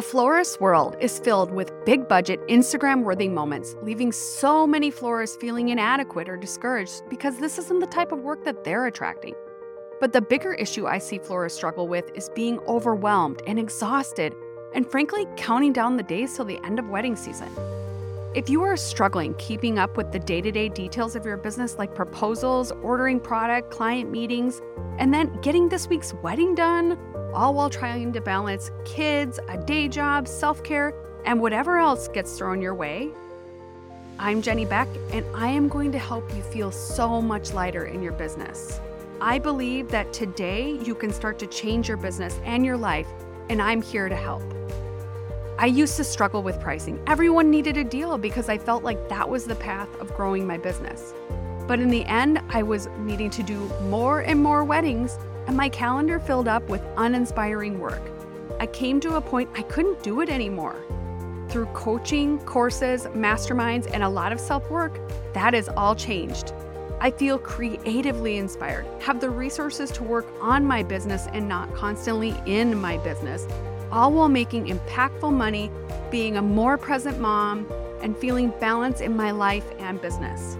A florist's world is filled with big budget, Instagram worthy moments, leaving so many florists feeling inadequate or discouraged because this isn't the type of work that they're attracting. But the bigger issue I see florists struggle with is being overwhelmed and exhausted, and frankly, counting down the days till the end of wedding season. If you are struggling keeping up with the day to day details of your business, like proposals, ordering product, client meetings, and then getting this week's wedding done, all while trying to balance kids, a day job, self care, and whatever else gets thrown your way. I'm Jenny Beck, and I am going to help you feel so much lighter in your business. I believe that today you can start to change your business and your life, and I'm here to help. I used to struggle with pricing. Everyone needed a deal because I felt like that was the path of growing my business. But in the end, I was needing to do more and more weddings and my calendar filled up with uninspiring work. I came to a point I couldn't do it anymore. Through coaching, courses, masterminds, and a lot of self work, that has all changed. I feel creatively inspired, have the resources to work on my business and not constantly in my business, all while making impactful money, being a more present mom, and feeling balance in my life and business.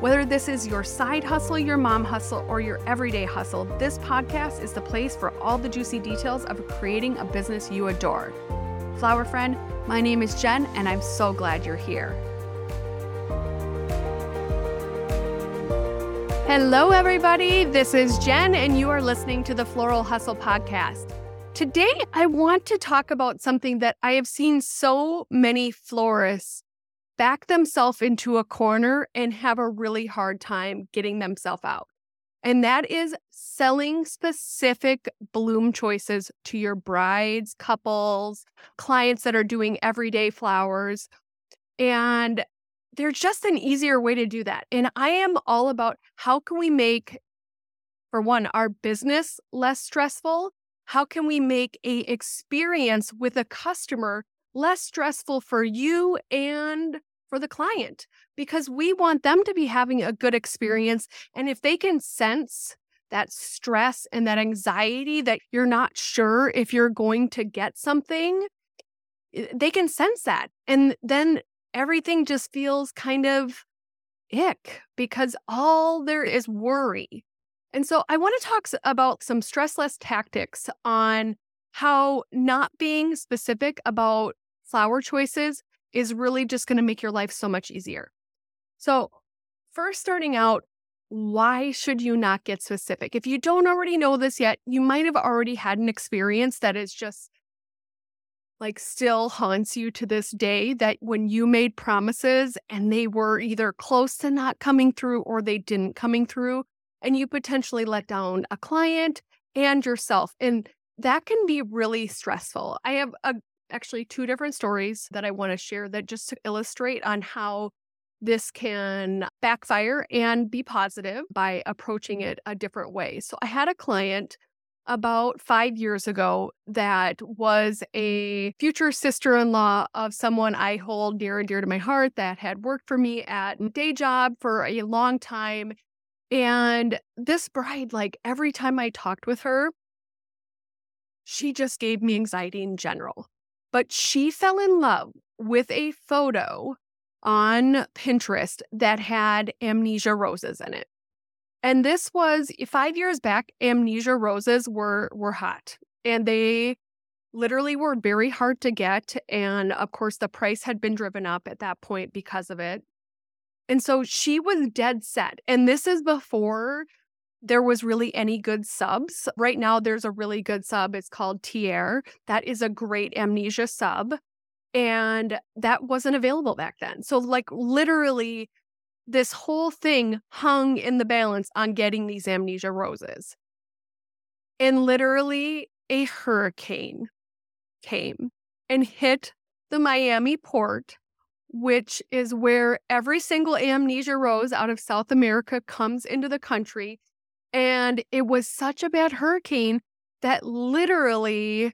Whether this is your side hustle, your mom hustle, or your everyday hustle, this podcast is the place for all the juicy details of creating a business you adore. Flower friend, my name is Jen, and I'm so glad you're here. Hello, everybody. This is Jen, and you are listening to the Floral Hustle Podcast. Today, I want to talk about something that I have seen so many florists back themselves into a corner and have a really hard time getting themselves out. And that is selling specific bloom choices to your brides, couples, clients that are doing everyday flowers. And there's just an easier way to do that. And I am all about how can we make, for one, our business less stressful? How can we make a experience with a customer less stressful for you and for the client because we want them to be having a good experience. And if they can sense that stress and that anxiety that you're not sure if you're going to get something, eh, they can sense that. And then everything just feels kind of ick because all there is worry. And so I want to talk about some stressless tactics on how not being specific about flower choices is really just going to make your life so much easier. So, first, starting out, why should you not get specific? If you don't already know this yet, you might have already had an experience that is just like still haunts you to this day that when you made promises and they were either close to not coming through or they didn't coming through and you potentially let down a client and yourself and that can be really stressful. I have a actually two different stories that I want to share that just to illustrate on how this can backfire and be positive by approaching it a different way. So I had a client about five years ago that was a future sister in law of someone I hold dear and dear to my heart that had worked for me at day job for a long time. And this bride, like every time I talked with her, she just gave me anxiety in general. But she fell in love with a photo on Pinterest that had amnesia roses in it. And this was five years back, amnesia roses were were hot and they literally were very hard to get. And of course, the price had been driven up at that point because of it. And so she was dead set. And this is before there was really any good subs. Right now, there's a really good sub. It's called Tier. That is a great amnesia sub. And that wasn't available back then. So, like, literally, this whole thing hung in the balance on getting these amnesia roses. And literally, a hurricane came and hit the Miami port, which is where every single amnesia rose out of South America comes into the country and it was such a bad hurricane that literally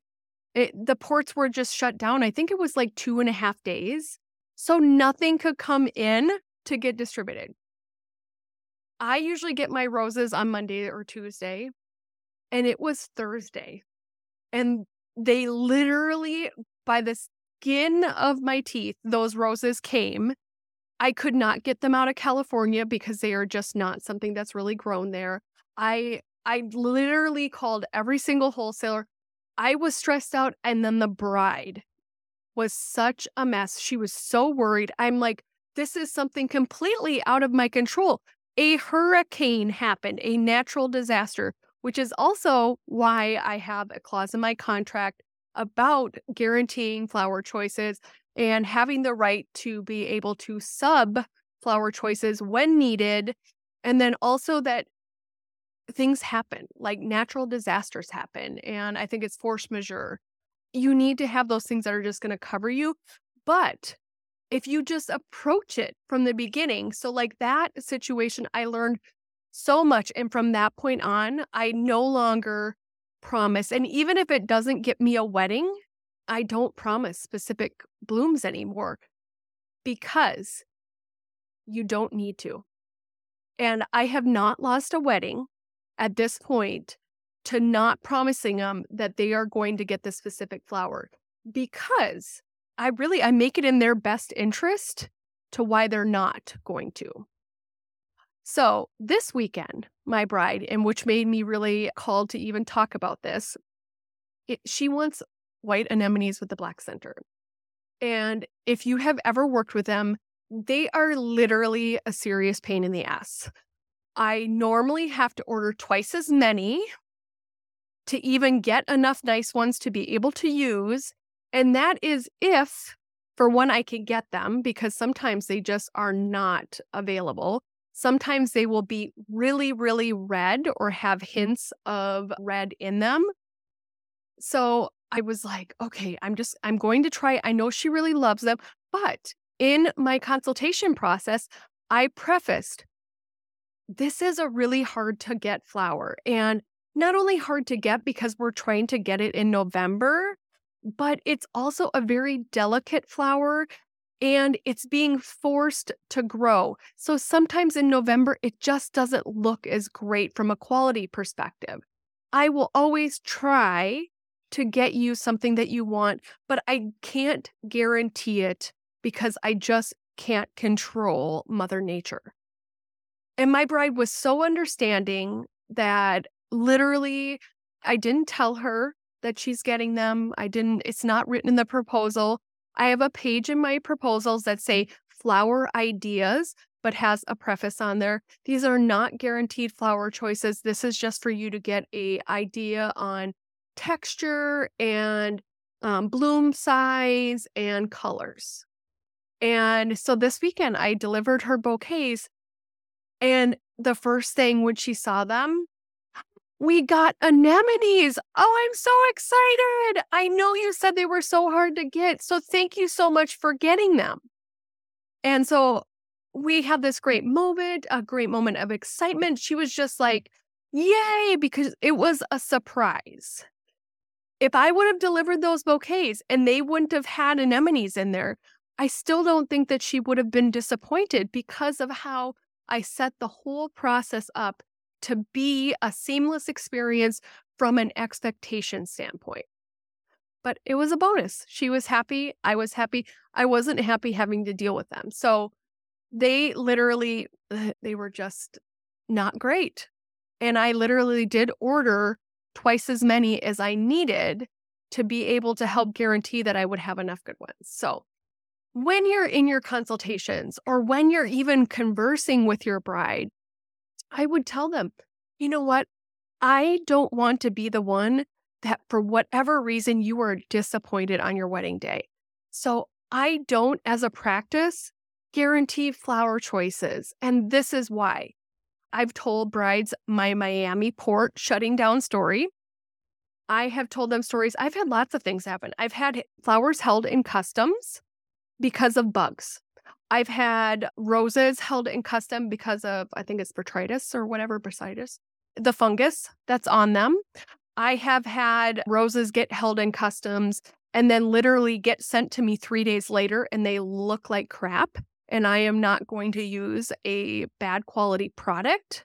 it, the ports were just shut down. I think it was like two and a half days. So nothing could come in to get distributed. I usually get my roses on Monday or Tuesday, and it was Thursday. And they literally by the skin of my teeth, those roses came. I could not get them out of California because they are just not something that's really grown there. I I literally called every single wholesaler. I was stressed out and then the bride was such a mess. She was so worried. I'm like, this is something completely out of my control. A hurricane happened, a natural disaster, which is also why I have a clause in my contract about guaranteeing flower choices and having the right to be able to sub flower choices when needed. And then also that things happen, like natural disasters happen. And I think it's force majeure. You need to have those things that are just going to cover you. But if you just approach it from the beginning, so like that situation, I learned so much. And from that point on, I no longer promise. And even if it doesn't get me a wedding, I don't promise specific blooms anymore because you don't need to. And I have not lost a wedding at this point to not promising them that they are going to get the specific flower because I really I make it in their best interest to why they're not going to. So, this weekend, my bride, and which made me really called to even talk about this, it, she wants white anemones with the black center. And if you have ever worked with them, they are literally a serious pain in the ass. I normally have to order twice as many to even get enough nice ones to be able to use. And that is if, for one, I can get them because sometimes they just are not available. Sometimes they will be really, really red or have mm-hmm. hints of red in them. So I was like, okay, I'm just, I'm going to try. I know she really loves them. But in my consultation process, I prefaced this is a really hard to get flower. And not only hard to get because we're trying to get it in November, but it's also a very delicate flower and it's being forced to grow. So sometimes in November, it just doesn't look as great from a quality perspective. I will always try to get you something that you want, but I can't guarantee it because I just can't control Mother Nature. And my bride was so understanding that literally I didn't tell her that she's getting them. I didn't, it's not written in the proposal. I have a page in my proposals that say flower ideas, but has a preface on there. These are not guaranteed flower choices. This is just for you to get a idea on texture and um, bloom size and colors. And so this weekend, I delivered her bouquets. And the first thing when she saw them, we got anemones. Oh, I'm so excited. I know you said they were so hard to get. So thank you so much for getting them. And so we had this great moment, a great moment of excitement. She was just like, yay, because it was a surprise. If I would have delivered those bouquets and they wouldn't have had anemones in there, I still don't think that she would have been disappointed because of how I set the whole process up to be a seamless experience from an expectation standpoint. But it was a bonus. She was happy. I was happy. I wasn't happy having to deal with them. So they literally, they were just not great. And I literally did order twice as many as I needed to be able to help guarantee that I would have enough good ones. So when you're in your consultations or when you're even conversing with your bride, I would tell them, you know what? I don't want to be the one that, for whatever reason, you were disappointed on your wedding day. So I don't, as a practice, guarantee flower choices. And this is why. I've told brides my Miami port shutting down story. I have told them stories. I've had lots of things happen. I've had flowers held in customs because of bugs. I've had roses held in custom because of, I think it's botrytis or whatever, bursitis, the fungus that's on them. I have had roses get held in customs and then literally get sent to me three days later and they look like crap. And I am not going to use a bad quality product.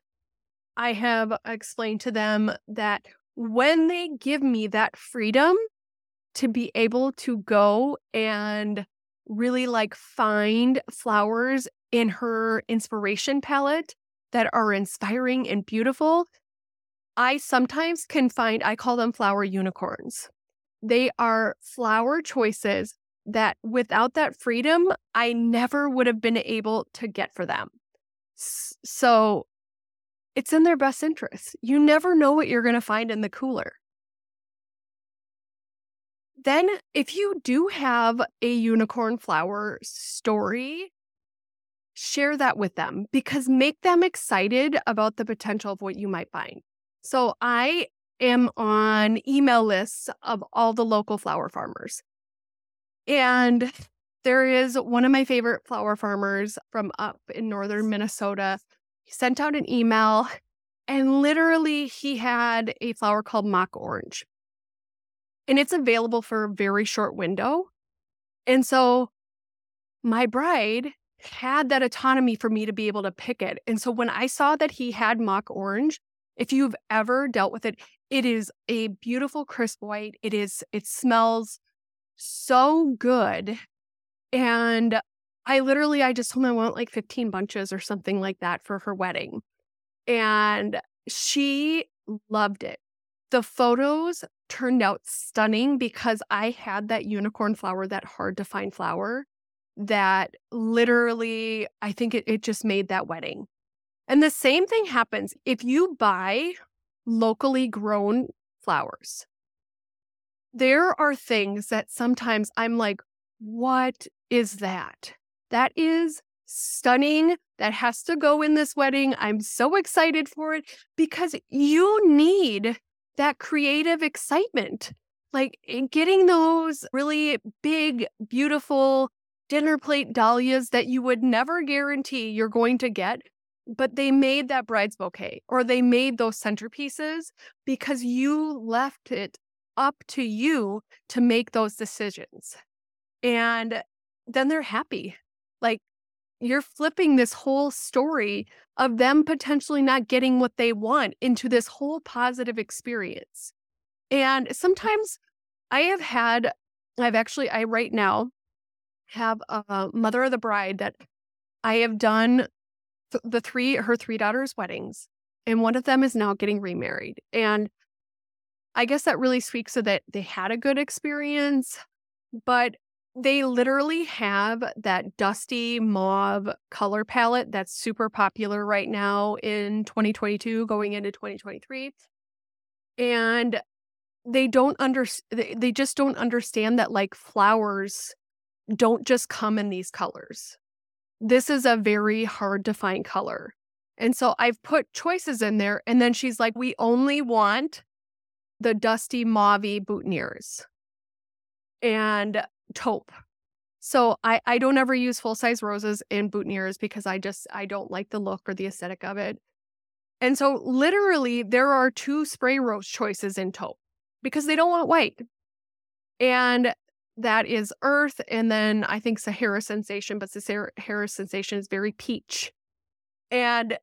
I have explained to them that when they give me that freedom to be able to go and really like find flowers in her inspiration palette that are inspiring and beautiful. I sometimes can find, I call them flower unicorns. They are flower choices that without that freedom, I never would have been able to get for them. So it's in their best interest. You never know what you're going to find in the cooler. Then, if you do have a unicorn flower story, share that with them because make them excited about the potential of what you might find. So, I am on email lists of all the local flower farmers. And there is one of my favorite flower farmers from up in northern Minnesota. He sent out an email and literally he had a flower called mock orange. And it's available for a very short window. And so my bride had that autonomy for me to be able to pick it. And so when I saw that he had mock orange, if you've ever dealt with it, it is a beautiful crisp white. It is it smells so good. And I literally, I just told him I want like 15 bunches or something like that for her wedding. And she loved it. The photos turned out stunning because I had that unicorn flower, that hard to find flower that literally, I think it, it just made that wedding. And the same thing happens if you buy locally grown flowers there are things that sometimes I'm like, what is that? That is stunning. That has to go in this wedding. I'm so excited for it because you need that creative excitement. Like getting those really big, beautiful dinner plate dahlias that you would never guarantee you're going to get, but they made that bride's bouquet or they made those centerpieces because you left it up to you to make those decisions. And then they're happy. Like you're flipping this whole story of them potentially not getting what they want into this whole positive experience. And sometimes I have had, I've actually, I right now have a mother of the bride that I have done th- the three, her three daughters' weddings. And one of them is now getting remarried. And I guess that really speaks to that they had a good experience, but they literally have that dusty mauve color palette that's super popular right now in 2022 going into 2023 and they don't under they just don't understand that like flowers don't just come in these colors. This is a very hard to find color. And so i've put choices in there and then she's like we only want the dusty mauvey boutonnieres. And taupe. So I, I don't ever use full size roses in boutonnieres because I just I don't like the look or the aesthetic of it. And so literally there are two spray rose choices in taupe because they don't want white. And that is earth and then I think Sahara sensation, but Sahara sensation is very peach. And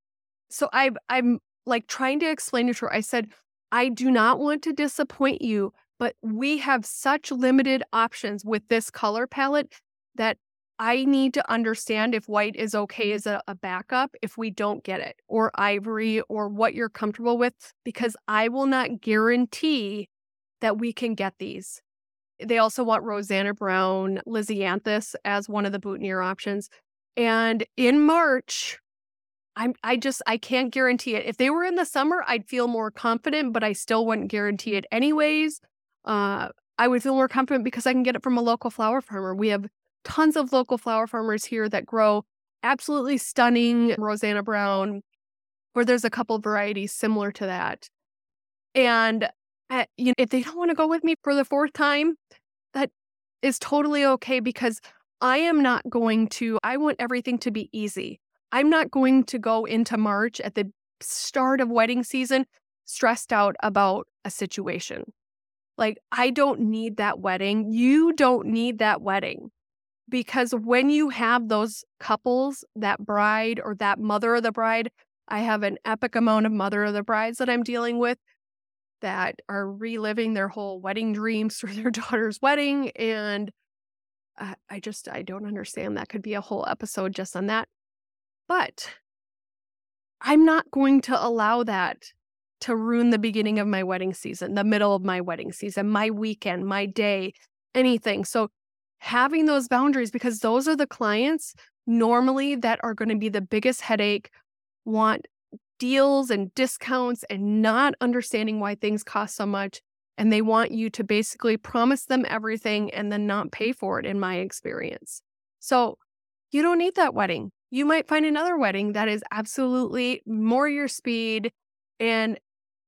so I I'm like trying to explain it to her. I said, I do not want to disappoint you, but we have such limited options with this color palette that I need to understand if white is okay as a, a, backup if we don't get it, or ivory, or what you're comfortable with, because I will not guarantee that we can get these. They also want Rosanne Brown, Lisianthus as one of the boutonniere options. And in March, I'm I just I can't guarantee it. If they were in the summer, I'd feel more confident, but I still wouldn't guarantee it anyways. Uh, I would feel more confident because I can get it from a local flower farmer. We have tons of local flower farmers here that grow absolutely stunning Rosanne Brown, where there's a couple varieties similar to that. And you know, if they don't want to go with me for the fourth time, that is totally okay because I am not going to. I want everything to be easy. I'm not going to go into March at the start of wedding season stressed out about a situation. Like, I don't need that wedding. You don't need that wedding. Because when you have those couples, that bride or that mother of the bride, I have an epic amount of mother of the brides that I'm dealing with. that are reliving their whole wedding dreams for their daughter's wedding. And I, I just, I don't understand. That could be a whole episode just on that. But I'm not going to allow that to ruin the beginning of my wedding season, the middle of my wedding season, my weekend, my day, anything. So having those boundaries, because those are the clients normally that are going to be the biggest headache, want deals and discounts and not understanding why things cost so much. And they want you to basically promise them everything and then not pay for it, in my experience. So you don't need that wedding. You might find another wedding that is absolutely more your speed and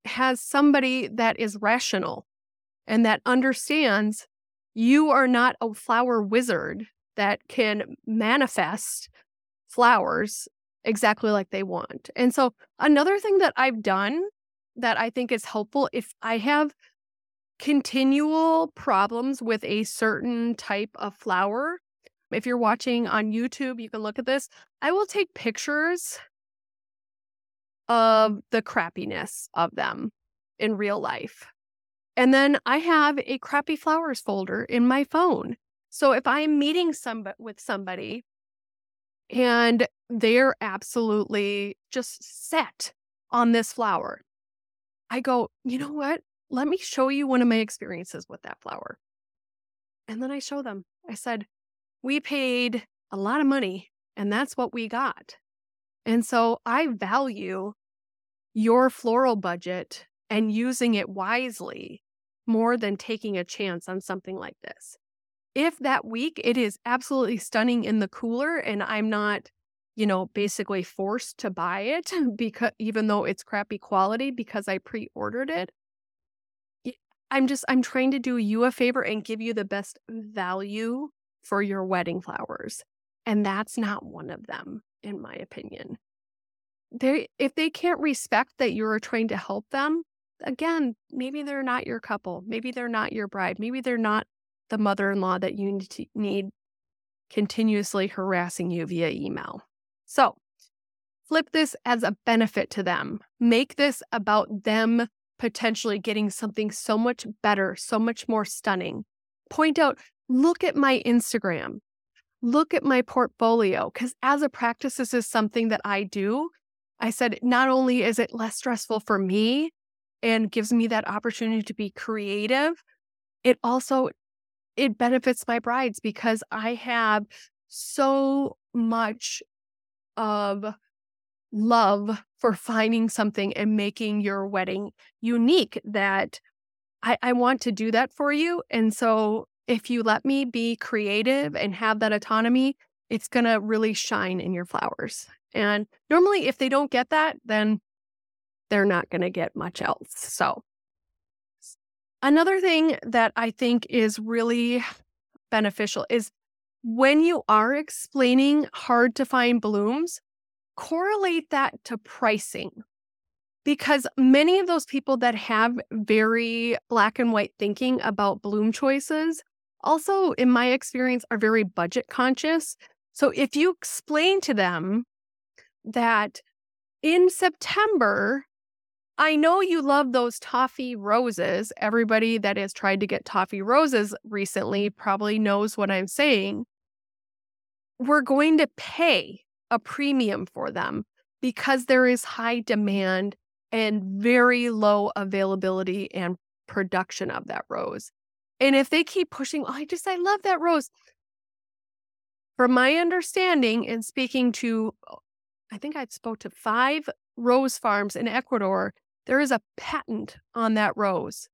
has somebody that is rational and that understands you are not a flower wizard that can manifest flowers exactly like they want. And so, another thing that I've done that I think is helpful if I have continual problems with a certain type of flower, if you're watching on YouTube, you can look at this. I will take pictures of the crappiness of them in real life. And then I have a crappy flowers folder in my phone. So if I'm meeting some with somebody and they're absolutely just set on this flower, I go, you know what? Let me show you one of my experiences with that flower. And then I show them. I said, we paid a lot of money and that's what we got. And so I value your floral budget and using it wisely more than taking a chance on something like this. If that week it is absolutely stunning in the cooler and I'm not, you know, basically forced to buy it because even though it's crappy quality because I pre-ordered it, I'm just I'm trying to do you a favor and give you the best value for your wedding flowers. And that's not one of them in my opinion. They if they can't respect that you're trying to help them, again, maybe they're not your couple. Maybe they're not your bride. Maybe they're not the mother in law that you need, to, need continuously harassing you via email. So flip this as a benefit to them. Make this about them potentially getting something so much better, so much more stunning. Point out, look at my Instagram, look at my portfolio, because as a practice, this is something that I do. I said, not only is it less stressful for me, and gives me that opportunity to be creative it also it benefits my brides because i have so much of love for finding something and making your wedding unique that I, I want to do that for you. And so if you let me be creative and have that autonomy it's going to really shine in your flowers and normally if they don't get that then they're not going to get much else. So, another thing that I think is really beneficial is when you are explaining hard to find blooms, correlate that to pricing. Because many of those people that have very black and white thinking about bloom choices, also, in my experience, are very budget conscious. So if you explain to them that in September, I know you love those toffee roses. Everybody that has tried to get toffee roses recently probably knows what I'm saying. We're going to pay a premium for them because there is high demand and very low availability and production of that rose. And if they keep pushing, oh, I just, I love that rose. From my understanding and speaking to, uh, I think I spoke to five rose farms in Ecuador there is a patent on that rose.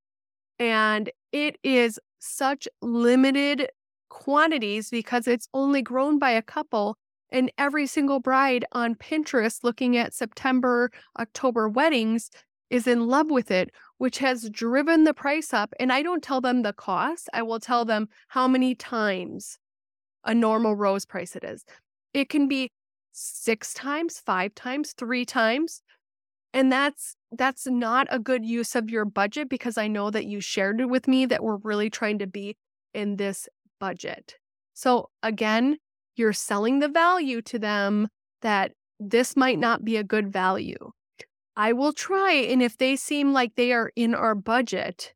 And it is such limited quantities because it's only grown by a couple. And every single bride on Pinterest looking at September, October weddings is in love with it, which has driven the price up. And I don't tell them the cost, I will tell them how many times a normal rose price it is. It can be six times, five times, three times. And that's that's not a good use of your budget because I know that you shared it with me that we're really trying to be in this budget. So again, you're selling the value to them that this might not be a good value. I will try. And if they seem like they are in our budget,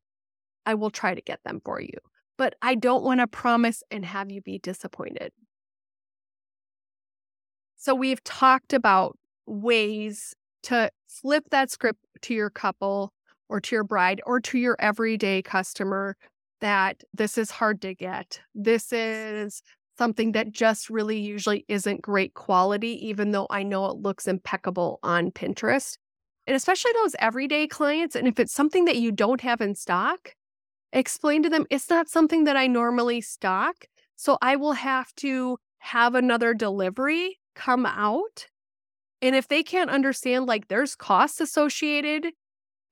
I will try to get them for you. But I don't want to promise and have you be disappointed. So we've talked about ways to flip that script to your couple or to your bride or to your everyday customer that this is hard to get. This is something that just really usually isn't great quality, even though I know it looks impeccable on Pinterest. And especially those everyday clients. And if it's something that you don't have in stock, explain to them it's not something that I normally stock. So I will have to have another delivery come out. And if they can't understand, like there's costs associated.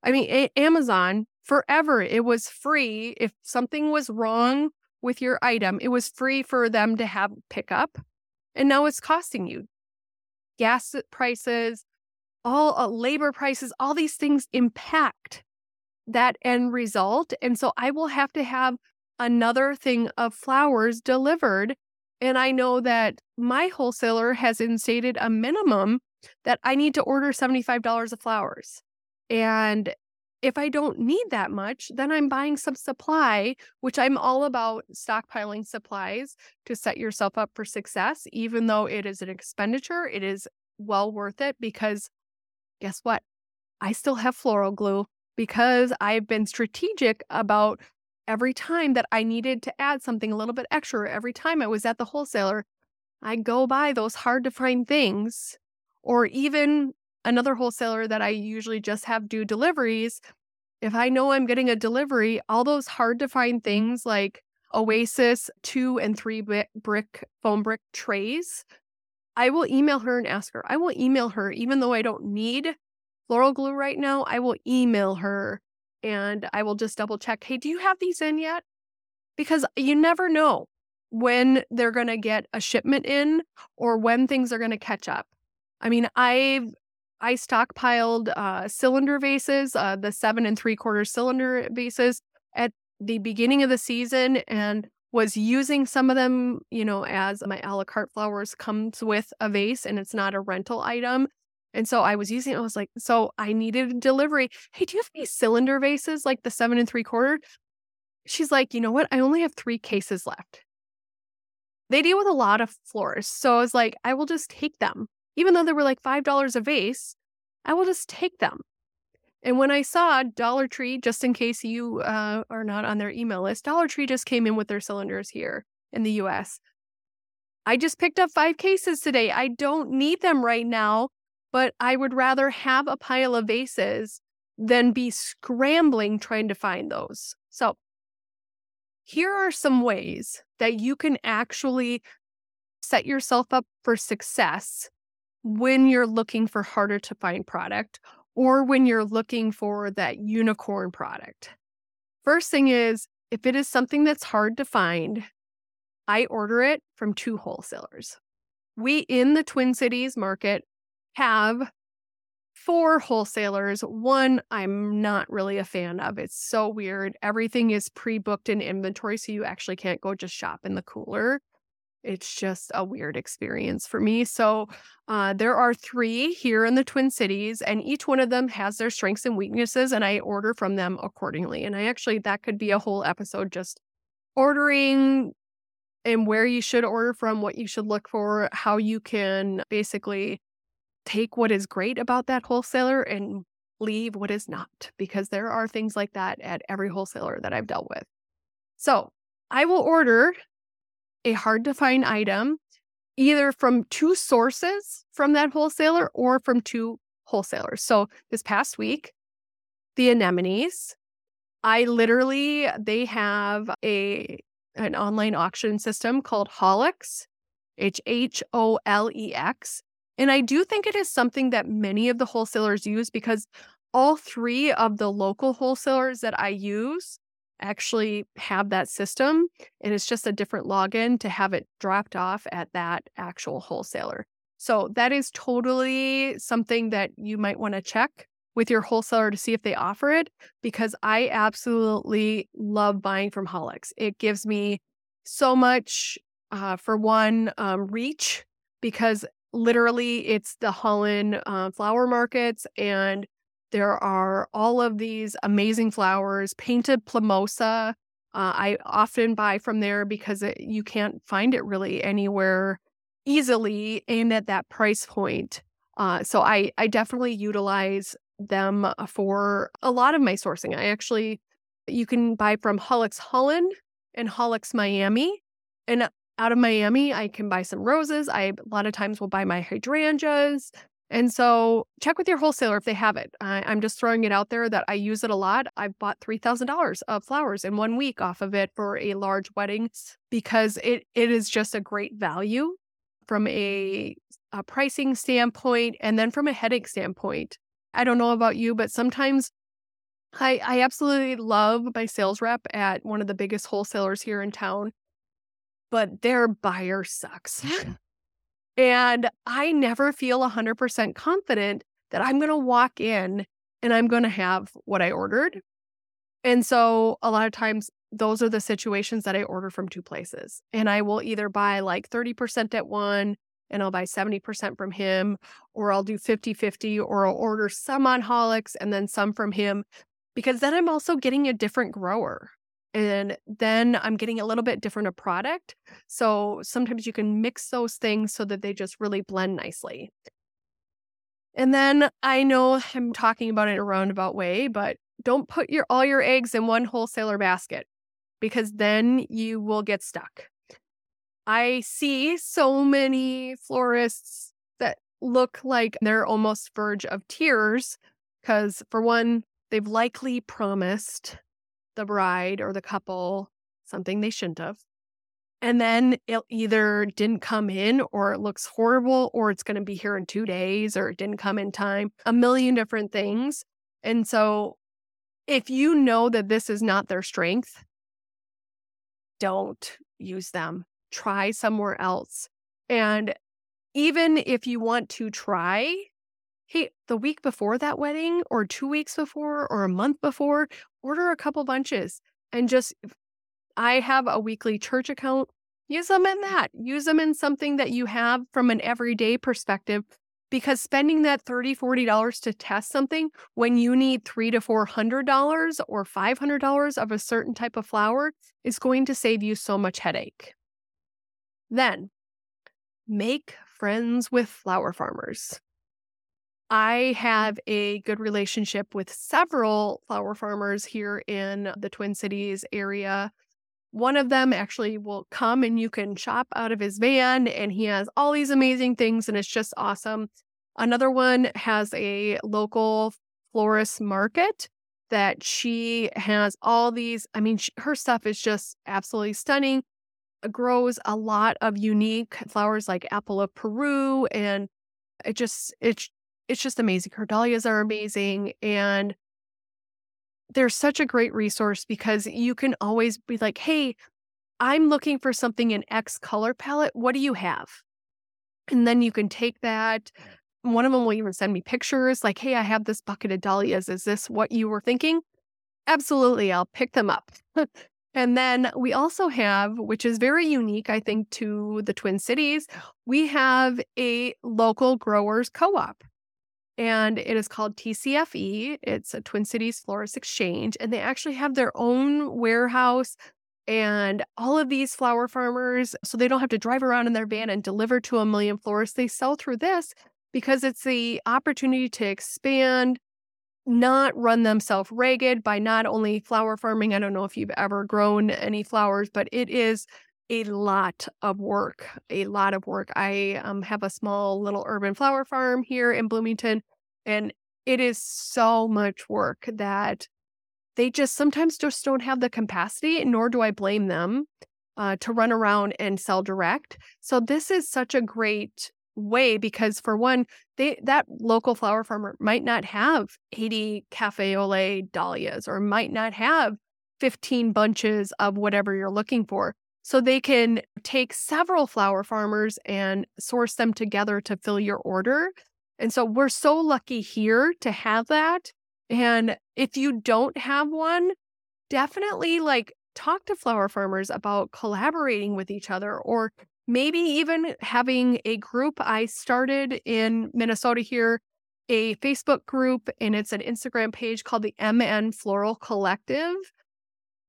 I mean, a- Amazon forever, it was free. If something was wrong with your item, it was free for them to have pickup. And now it's costing you gas prices, all uh, labor prices, all these things impact that end result. And so I will have to have another thing of flowers delivered. And I know that my wholesaler has instated a minimum that I need to order $75 of flowers. And if I don't need that much, then I'm buying some supply, which I'm all about stockpiling supplies to set yourself up for success. Even though it is an expenditure, it is well worth it because guess what? I still have floral glue because I've been strategic about every time that I needed to add something a little bit extra, every time I was at the wholesaler, I go buy those hard to find things. Or even another wholesaler that I usually just have do deliveries. If I know I'm getting a delivery, all those hard to find things like Oasis two and three brick foam brick trays I will email her and ask her. I will email her, even though I don't need floral glue right now. I will email her and I will just double check. Hey, do you have these in yet? Because you never know when they're going to get a shipment in or when things are going to catch up. I mean, I've I stockpiled uh, cylinder vases, uh, the seven and three quarter cylinder vases at the beginning of the season, and was using some of them, you know, as my a la carte flowers comes with a vase and it's not a rental item. And so I was using it. I was like, so I needed a delivery. Hey, do you have any cylinder vases like the seven and three quarter? She's like, you know what? I only have three cases left. They deal with a lot of floors. So I was like, I will just take them. Even though they were like $5 a vase, I will just take them. And when I saw Dollar Tree, just in case you uh, are not on their email list, Dollar Tree just came in with their cylinders here in the US. I just picked up five cases today. I don't need them right now, but I would rather have a pile of vases than be scrambling trying to find those. So, here are some ways that you can actually set yourself up for success when you're looking for harder to find product or when you're looking for that unicorn product. First thing is, if it is something that's hard to find, I order it from two wholesalers. We in the Twin Cities market have four wholesalers. One I'm not really a fan of. It's so weird. Everything is pre booked in inventory, so you actually can't go just shop in the cooler it's just a weird experience for me. So, uh, there are three here in the Twin Cities, and each one of them has their strengths and weaknesses, and I order from them accordingly. And I actually, that could be a whole episode just ordering and where you should order from, what you should look for, how you can basically take what is great about that wholesaler and leave what is not, because there are things like that at every wholesaler that I've dealt with. So, I will order a hard to find item either from two sources from that wholesaler or from two wholesalers. So this past week, the anemones, I literally they have a an online auction system called Holex, H H O L E X. And I do think it is something that many of the wholesalers use because all three of the local wholesalers that I use actually have that system and it's just a different login to have it dropped off at that actual wholesaler. So that is totally something that you might want to check with your wholesaler to see if they offer it because I absolutely love buying from Holex. It gives me so much uh, for one um, reach because literally it's the Holland uh, flower markets and There are all of these amazing flowers, painted plumosa. Uh, I often buy from there because it, you can't find it really anywhere easily and at that price point. Uh, so I, I definitely utilize them for a lot of my sourcing. I actually, you can buy from Holex Holland and Holex Miami. And out of Miami, I can buy some roses. I a lot of times will buy my hydrangeas. And so check with your wholesaler if they have it. I, am just throwing it out there that I use it a lot. I've bought $3,000 of flowers in one week off of it for a large wedding because it, it is just a great value from a, a pricing standpoint and then from a headache standpoint. I don't know about you, but sometimes I, I absolutely love my sales rep at one of the biggest wholesalers here in town, but their buyer sucks. and I never feel 100% confident that I'm going to walk in and I'm going to have what I ordered. And so a lot of times those are the situations that I order from two places. And I will either buy like 30% at one and I'll buy 70% from him, or I'll do 50 50, or I'll order some on Holex and then some from him because then I'm also getting a different grower. And then I'm getting a little bit different a product. So sometimes you can mix those things so that they just really blend nicely. And then I know I'm talking about it in a roundabout way, but don't put your all your eggs in one wholesaler basket because then you will get stuck. I see so many florists that look like they're almost verge of tears because, for one, they've likely promised the bride or the couple something they shouldn't have. And then it either didn't come in or it looks horrible or it's going to be here in two days or it didn't come in time, a million different things. And so if you know that this is not their strength, don't use them try somewhere else. And even if you want to try, hey, the week before that wedding, or two weeks before, or a month before, order a couple bunches and just, I have a weekly church account. Use them in that. Use them in something that you have from an everyday perspective because spending that $30 $40 to test something when you need three to four hundred dollars or five hundred dollars of a certain type of flower is going to save you so much headache then, make friends with flower farmers. I mm-hmm. have a good relationship with several flower farmers here in the Twin Cities area. One of them actually will come and you can shop out of his van, and he has all these amazing things, and it's just awesome. Another one has a local florist market that she has all these. I mean, she, her stuff is just absolutely stunning It grows a lot of unique flowers like apple of Peru and it just it's it's just amazing. Her dahlias are amazing and they're such a great resource because you can always be like, "Hey, I'm looking for something in X color palette. What do you have?" And then you can take that. One of them will even send me pictures like, "Hey, I have this bucket of dahlias. Is this what you were thinking?" Absolutely, I'll pick them up. And then we also have, which is very unique, I think, to the Twin Cities, we have a local growers co op. And it is called TCFE. It's a Twin Cities Florist Exchange. And they actually have their own warehouse and all of these flower farmers. So they don't have to drive around in their van and deliver to a million florists. They sell through this because it's the opportunity to expand not run themselves ragged by not only flower farming. I don't know if you've ever grown any flowers, but it is a lot of work, a lot of work. I um, have a small little urban flower farm here in Bloomington, and it is so much work that they just sometimes just don't have the capacity, nor do I blame them uh, to run around and sell direct. So, this is such a great way because for one they that local flower farmer might not have 80 cafe au dahlias or might not have 15 bunches of whatever you're looking for so they can take several flower farmers and source them together to fill your order and so we're so lucky here to have that and if you don't have one definitely like talk to flower farmers about collaborating with each other or maybe even having a group. I started in Minnesota here a Facebook group and it's an Instagram page called the MN Floral Collective.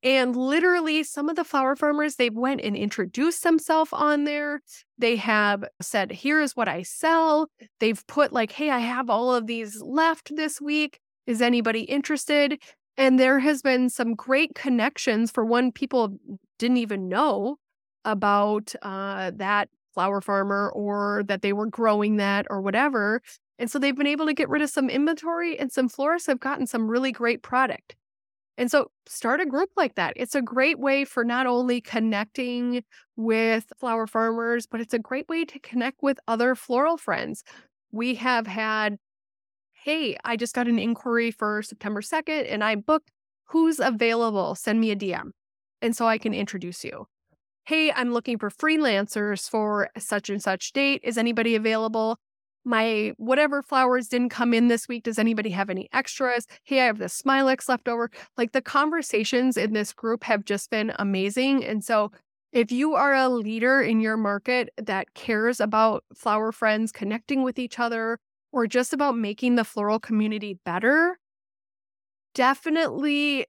And literally, some of the flower farmers, they've went and introduced themselves on there. They have said, Here is what I sell. They've put, like, Hey, I have all of these left this week. Is anybody interested? And there has been some great connections for one, people didn't even know about uh, that flower farmer or that they were growing that or whatever. And so they've been able to get rid of some inventory, and some florists have gotten some really great product. And so start a group like that. It's a great way for not only connecting with flower farmers, but it's a great way to connect with other floral friends. We have had, hey, I just got an inquiry for September 2nd and I booked who's available. Send me a DM. And so I can introduce you. Hey, I'm looking for freelancers for such and such date. Is anybody available? My whatever flowers didn't come in this week. Does anybody have any extras? Hey, I have the Smilax left over. Like the conversations in this group have just been amazing. And so if you are a leader in your market that cares about flower friends connecting with each other or just about making the floral community better, definitely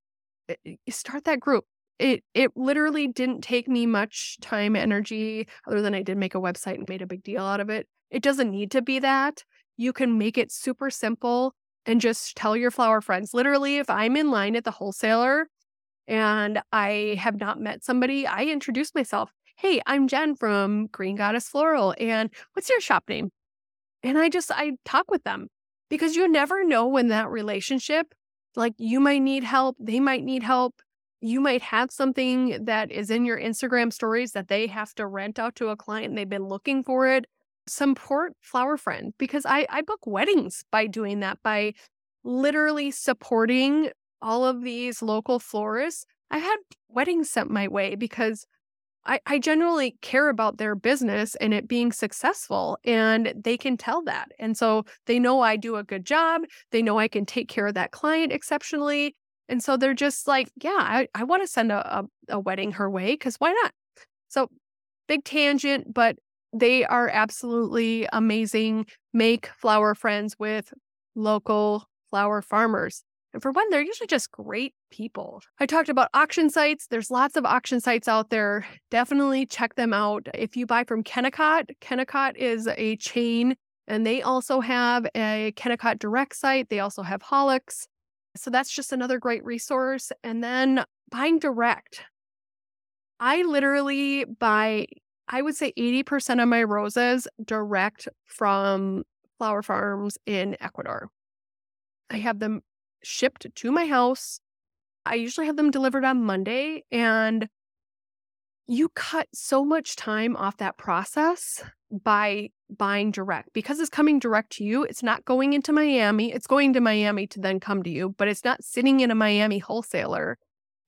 eh, eh, start that group. It it literally didn't take me much time, energy, other than I did make a website and made a big deal out of it. It doesn't need to be that. You can make it super simple and just tell your flower friends. Literally, if I'm in line at the wholesaler and I have not met somebody, I introduce myself. Hey, I'm Jen from Green Goddess Floral. And what's your shop name? And I just, I talk with them because you never know when that relationship, like you might need help, they might need help. You might have something that is in your Instagram stories that they have to rent out to a client and they've been looking for it support Flower Friend because I, I book weddings by doing that, by literally supporting all of these local florists. I had weddings sent my way because I, I generally care about their business and it being successful, and they can tell that. And so they know I do a good job. They know I can take care of that client exceptionally. And so they're just like, yeah, I, I want to send a, a, a wedding her way because why not? So big tangent, but they are absolutely amazing. Make flower friends with local flower farmers. And for one, they're usually just great people. I talked about auction sites. There's lots of auction sites out there. Definitely check them out. If you buy from Kennicott, Kennicott is a chain and they also have a Kennicott direct site. They also have Holex. So that's just another great resource. And then buying direct. I literally buy I would say 80% of my roses direct from flower farms in Ecuador. I have them shipped to my house. I usually have them delivered on Monday, and you cut so much time off that process by buying direct because it's coming direct to you. It's not going into Miami. It's going to Miami to then come to you, but it's not sitting in a Miami wholesaler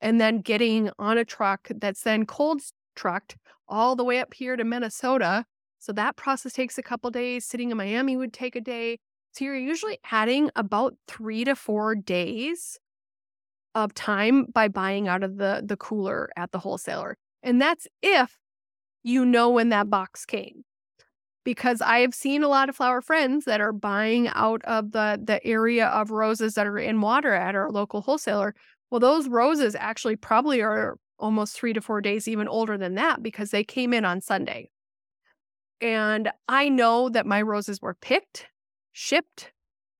and then getting on a truck that's then cold trucked all the way up here to Minnesota. So that process takes a couple days. Sitting in Miami would take a day. So you're usually adding about three to four days of time by buying out of the, the cooler at the wholesaler. And that's if you know when that box came. Because I have seen a lot of flower friends that are buying out of the, the area of roses that are in water at our local wholesaler. Well, those roses actually probably are almost three to four days, even older than that, because they came in on Sunday. And I know that my roses were picked, shipped,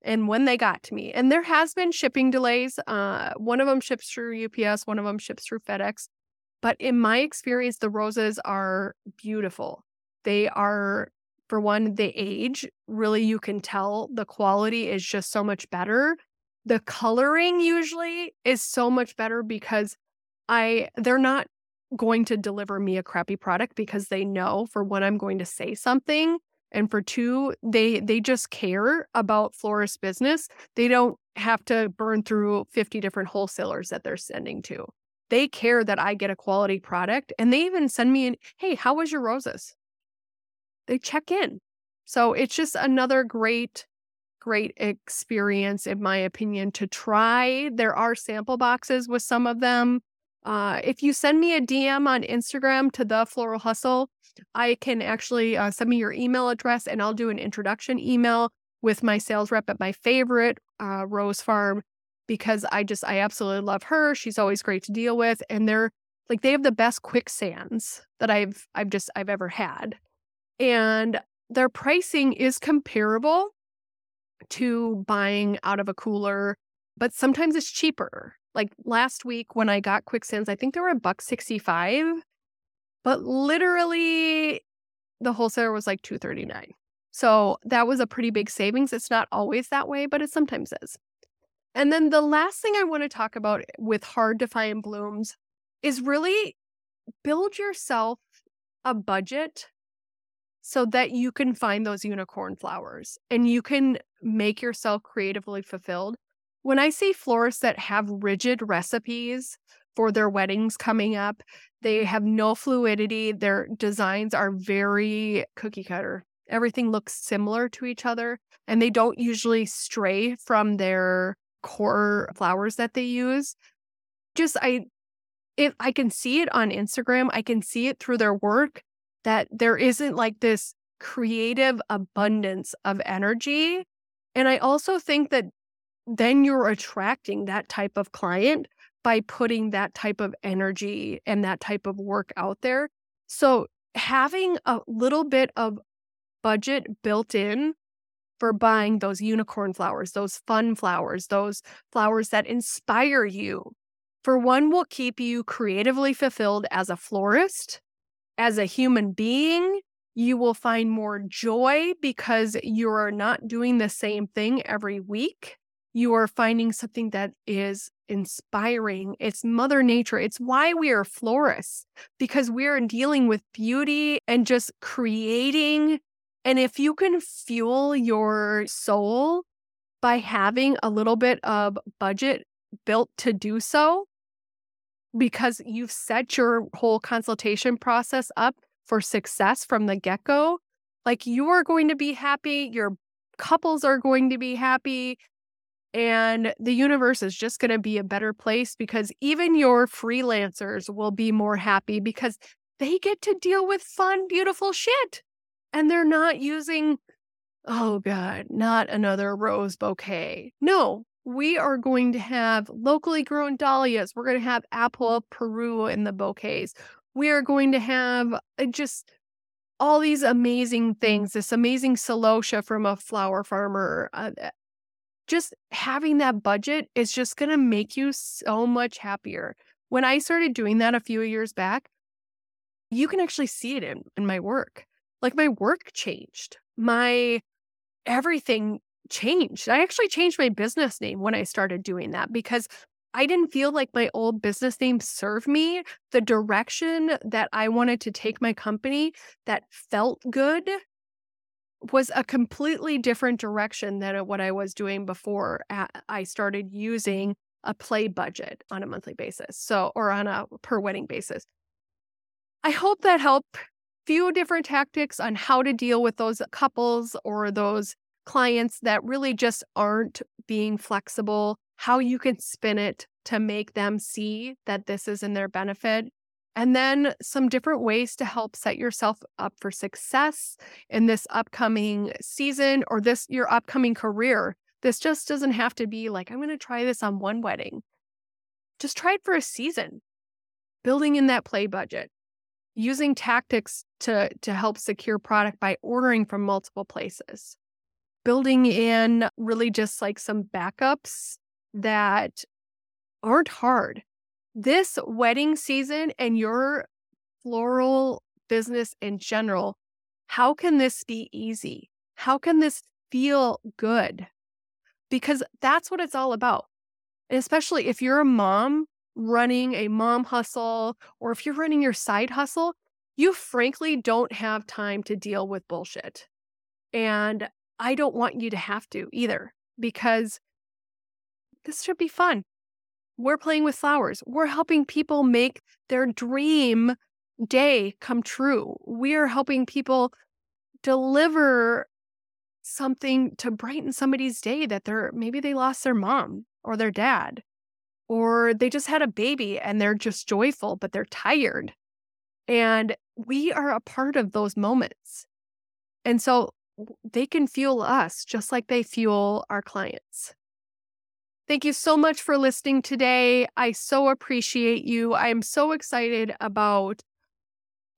and when they got to me. And there has been shipping delays. Uh, one of them ships through UPS, one of them ships through FedEx. But in my experience, the roses are beautiful. They are, for one, they age. Really, you can tell the quality is just so much better. The coloring usually is so much better because I they're not going to deliver me a crappy product because they know for one I'm going to say something and for two they they just care about florist business. They don't have to burn through 50 different wholesalers that they're sending to. They care that I get a quality product and they even send me an, "Hey, how was your roses?" They check in. So it's just another great great experience in my opinion to try. There are sample boxes with some of them uh, if you send me a DM on Instagram to the Floral Hustle, I can actually uh, send me your email address and I'll do an introduction email with my sales rep at my favorite uh, rose farm because I just, I absolutely love her. She's always great to deal with. And they're like, they have the best quicksands that I've, I've just, I've ever had. And their pricing is comparable to buying out of a cooler, but sometimes it's cheaper. Like last week when I got quicksands, I think they were a buck 65, but literally the wholesaler was like 239. So that was a pretty big savings. It's not always that way, but it sometimes is. And then the last thing I want to talk about with hard to find blooms is really build yourself a budget so that you can find those unicorn flowers and you can make yourself creatively fulfilled. When I see florists that have rigid recipes for their weddings coming up, they have no fluidity. Their designs are very cookie cutter. Everything looks similar to each other, and they don't usually stray from their core flowers that they use. Just I if I can see it on Instagram, I can see it through their work that there isn't like this creative abundance of energy. And I also think that then you're attracting that type of client by putting that type of energy and that type of work out there. So having a little bit of budget built in for buying those unicorn flowers, those fun flowers, those flowers that inspire you. For one, will keep you creatively fulfilled as a florist as a human being, you will find more joy because you are not doing the same thing every week. You are finding something that is inspiring. It's Mother Nature. It's why we are florists, because we are dealing with beauty and just creating. And if you can fuel your soul by having a little bit of budget built to do so, because you've set your whole consultation process up for success from the get go, like you are going to be happy, your couples are going to be happy, and the universe is just going to be a better place because even your freelancers will be more happy because they get to deal with fun, beautiful shit. And they're not using, oh God, not another rose bouquet. No, we are going to have locally grown dahlias. We're going to have apple Peru in the bouquets. We are going to have uh, just all these amazing things, this amazing celosia from a flower farmer. Uh, just having that budget is just going to make you so much happier. When I started doing that a few years back, you can actually see it in, in my work. Like my work changed. My everything changed. I actually changed my business name when I started doing that because I didn't feel like my old business name served me the direction that I wanted to take my company that felt good was a completely different direction than uh, what I was doing before I started using a play budget on a monthly basis. So, or on a per wedding basis. I hope that helped. Few different tactics on how to deal with those couples or those clients that really just aren't being flexible, how you can spin it to make them see that this is in their benefit. And then some different ways to help set yourself up for success in this upcoming season or this your upcoming career. This just doesn't have to be like, I'm going to try this on one wedding. Just try it for a season. Building in that play budget, using tactics to, to help secure product by ordering from multiple places building in really just like some backups that aren't hard. This wedding season and your floral business in general, how can this be easy? How can this feel good? Because that's what it's all about. And especially if you're a mom running a mom hustle or if you're running your side hustle, you frankly don't have time to deal with bullshit. And I don't want you to have to either because this should be fun. We're playing with flowers. We're helping people make their dream day come true. We are helping people deliver something to brighten somebody's day that they're maybe they lost their mom or their dad or they just had a baby and they're just joyful but they're tired. And we are a part of those moments. And so they can fuel us just like they fuel our clients. Thank you so much for listening today. I so appreciate you. I am so excited about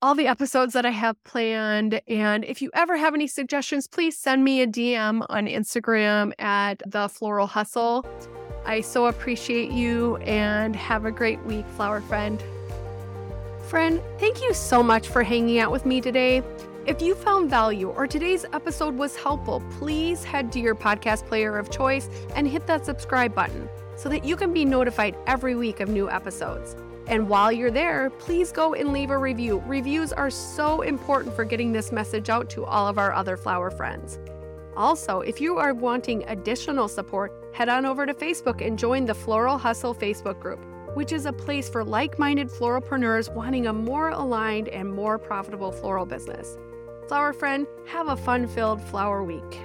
all the episodes that I have planned. And if you ever have any suggestions, please send me a DM on Instagram at the Floral Hustle. I so appreciate you and have a great week, flower friend. Friend, thank you so much for hanging out with me today. If you found value or today's episode was helpful, please head to your podcast player of choice and hit that subscribe button so that you can be notified every week of new episodes. And while you're there, please go and leave a review. Reviews are so important for getting this message out to all of our other flower friends. Also, if you are wanting additional support, head on over to Facebook and join the Floral Hustle Facebook group, which is a place for like minded floralpreneurs wanting a more aligned and more profitable floral business. Flower friend, have a fun filled flower week.